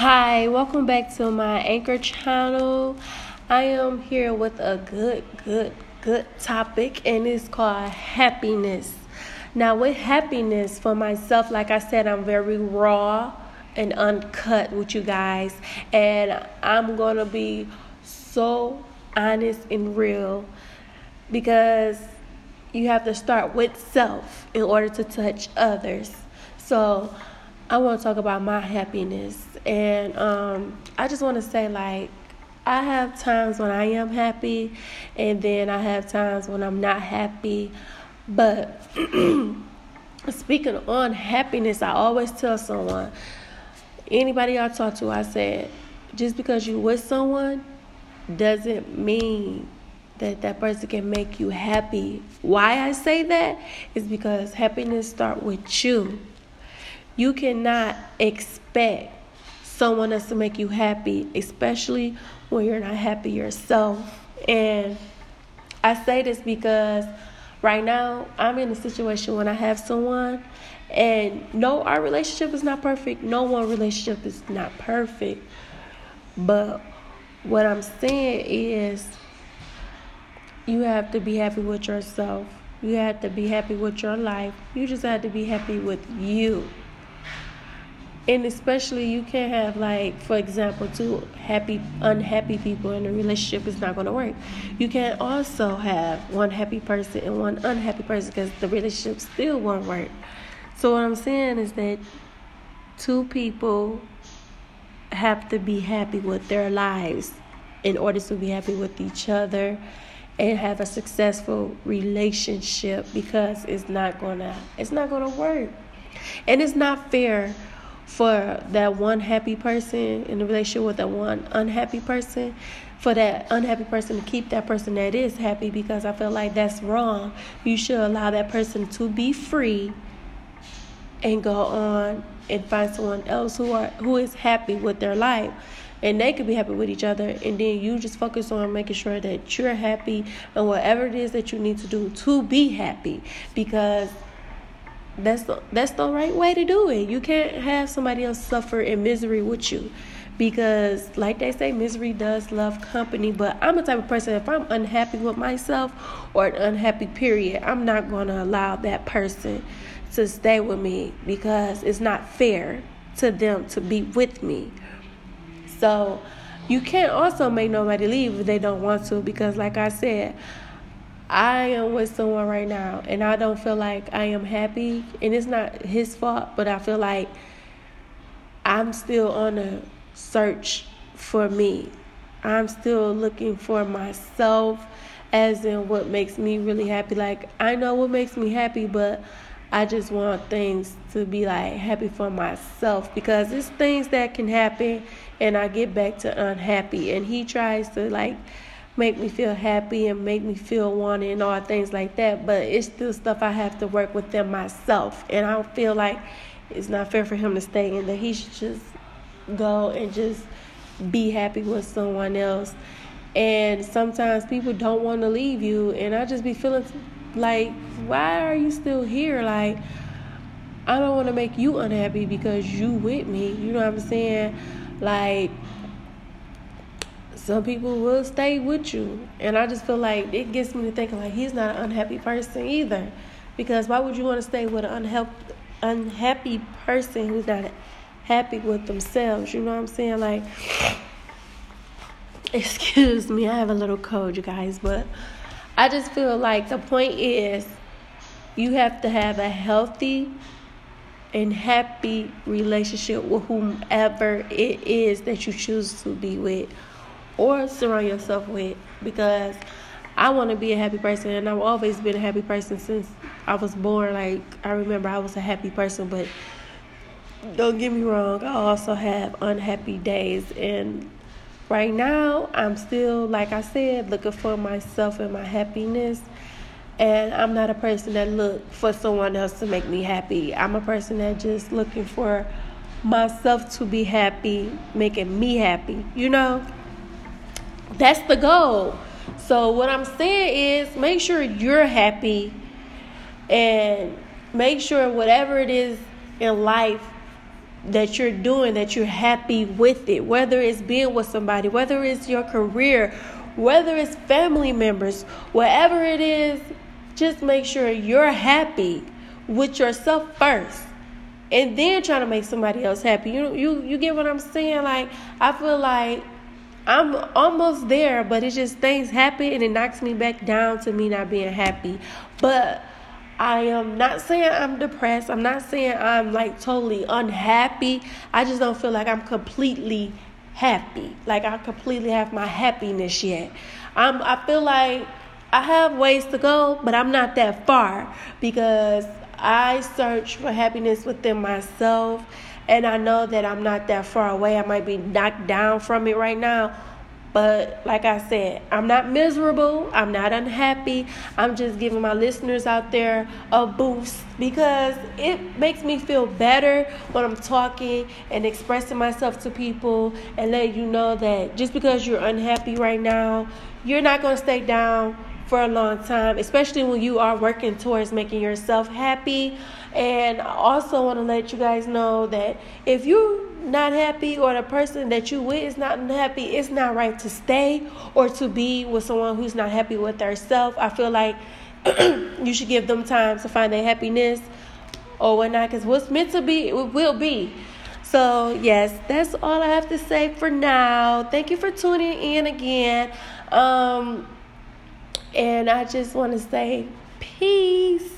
Hi, welcome back to my Anchor channel. I am here with a good, good, good topic, and it's called happiness. Now, with happiness for myself, like I said, I'm very raw and uncut with you guys, and I'm gonna be so honest and real because you have to start with self in order to touch others. So, I want to talk about my happiness. And um, I just want to say, like, I have times when I am happy, and then I have times when I'm not happy. But speaking on happiness, I always tell someone, anybody I talk to, I said, just because you're with someone doesn't mean that that person can make you happy. Why I say that is because happiness start with you. You cannot expect someone else to make you happy, especially when you're not happy yourself. And I say this because right now I'm in a situation when I have someone and no our relationship is not perfect. No one relationship is not perfect. But what I'm saying is you have to be happy with yourself. You have to be happy with your life. You just have to be happy with you and especially you can't have like for example two happy unhappy people in a relationship is not going to work. You can't also have one happy person and one unhappy person because the relationship still won't work. So what i'm saying is that two people have to be happy with their lives in order to be happy with each other and have a successful relationship because it's not gonna it's not gonna work. And it's not fair for that one happy person in a relationship with that one unhappy person for that unhappy person to keep that person that is happy because I feel like that's wrong. You should allow that person to be free and go on and find someone else who are who is happy with their life and they could be happy with each other and then you just focus on making sure that you're happy and whatever it is that you need to do to be happy because that's the that's the right way to do it. You can't have somebody else suffer in misery with you. Because like they say, misery does love company. But I'm the type of person if I'm unhappy with myself or an unhappy period, I'm not gonna allow that person to stay with me because it's not fair to them to be with me. So you can't also make nobody leave if they don't want to because like I said, I am with someone right now and I don't feel like I am happy and it's not his fault, but I feel like I'm still on a search for me. I'm still looking for myself as in what makes me really happy. Like I know what makes me happy, but I just want things to be like happy for myself because it's things that can happen and I get back to unhappy and he tries to like make me feel happy and make me feel wanted and all things like that. But it's still stuff I have to work within myself. And I feel like it's not fair for him to stay and that he should just go and just be happy with someone else. And sometimes people don't want to leave you. And I just be feeling like, why are you still here? Like, I don't want to make you unhappy because you with me. You know what I'm saying? Like, some people will stay with you. And I just feel like it gets me to thinking like he's not an unhappy person either. Because why would you want to stay with an unhelp, unhappy person who's not happy with themselves? You know what I'm saying? Like, excuse me, I have a little cold, you guys, but I just feel like the point is you have to have a healthy and happy relationship with whomever it is that you choose to be with or surround yourself with because I want to be a happy person and I've always been a happy person since I was born. Like, I remember I was a happy person, but don't get me wrong, I also have unhappy days. And right now, I'm still, like I said, looking for myself and my happiness. And I'm not a person that look for someone else to make me happy. I'm a person that just looking for myself to be happy, making me happy, you know? That's the goal. So what I'm saying is make sure you're happy and make sure whatever it is in life that you're doing that you're happy with it. Whether it's being with somebody whether it's your career whether it's family members whatever it is just make sure you're happy with yourself first. And then trying to make somebody else happy. You you you get what i'm saying? Like i feel like i'm almost there but it's just things happen and it knocks me back down to me not being happy but I am not saying I'm depressed. I'm not saying I'm like totally unhappy. I just don't feel like I'm completely happy. Like I completely have my happiness yet. I'm I feel like I have ways to go, but I'm not that far because I search for happiness within myself and I know that I'm not that far away. I might be knocked down from it right now, but like I said, I'm not miserable. I'm not unhappy. I'm just giving my listeners out there a boost because it makes me feel better when I'm talking and expressing myself to people and letting you know that just because you're unhappy right now, you're not going to stay down for a long time, especially when you are working towards making yourself happy. And I also want to let you guys know that if you're not happy or the person that you with is not happy, it's not right to stay or to be with someone who's not happy with themselves. I feel like you should give them time to find their happiness or whatnot because what's meant to be, it will be. So, yes, that's all I have to say for now. Thank you for tuning in again. Um, and I just want to say peace.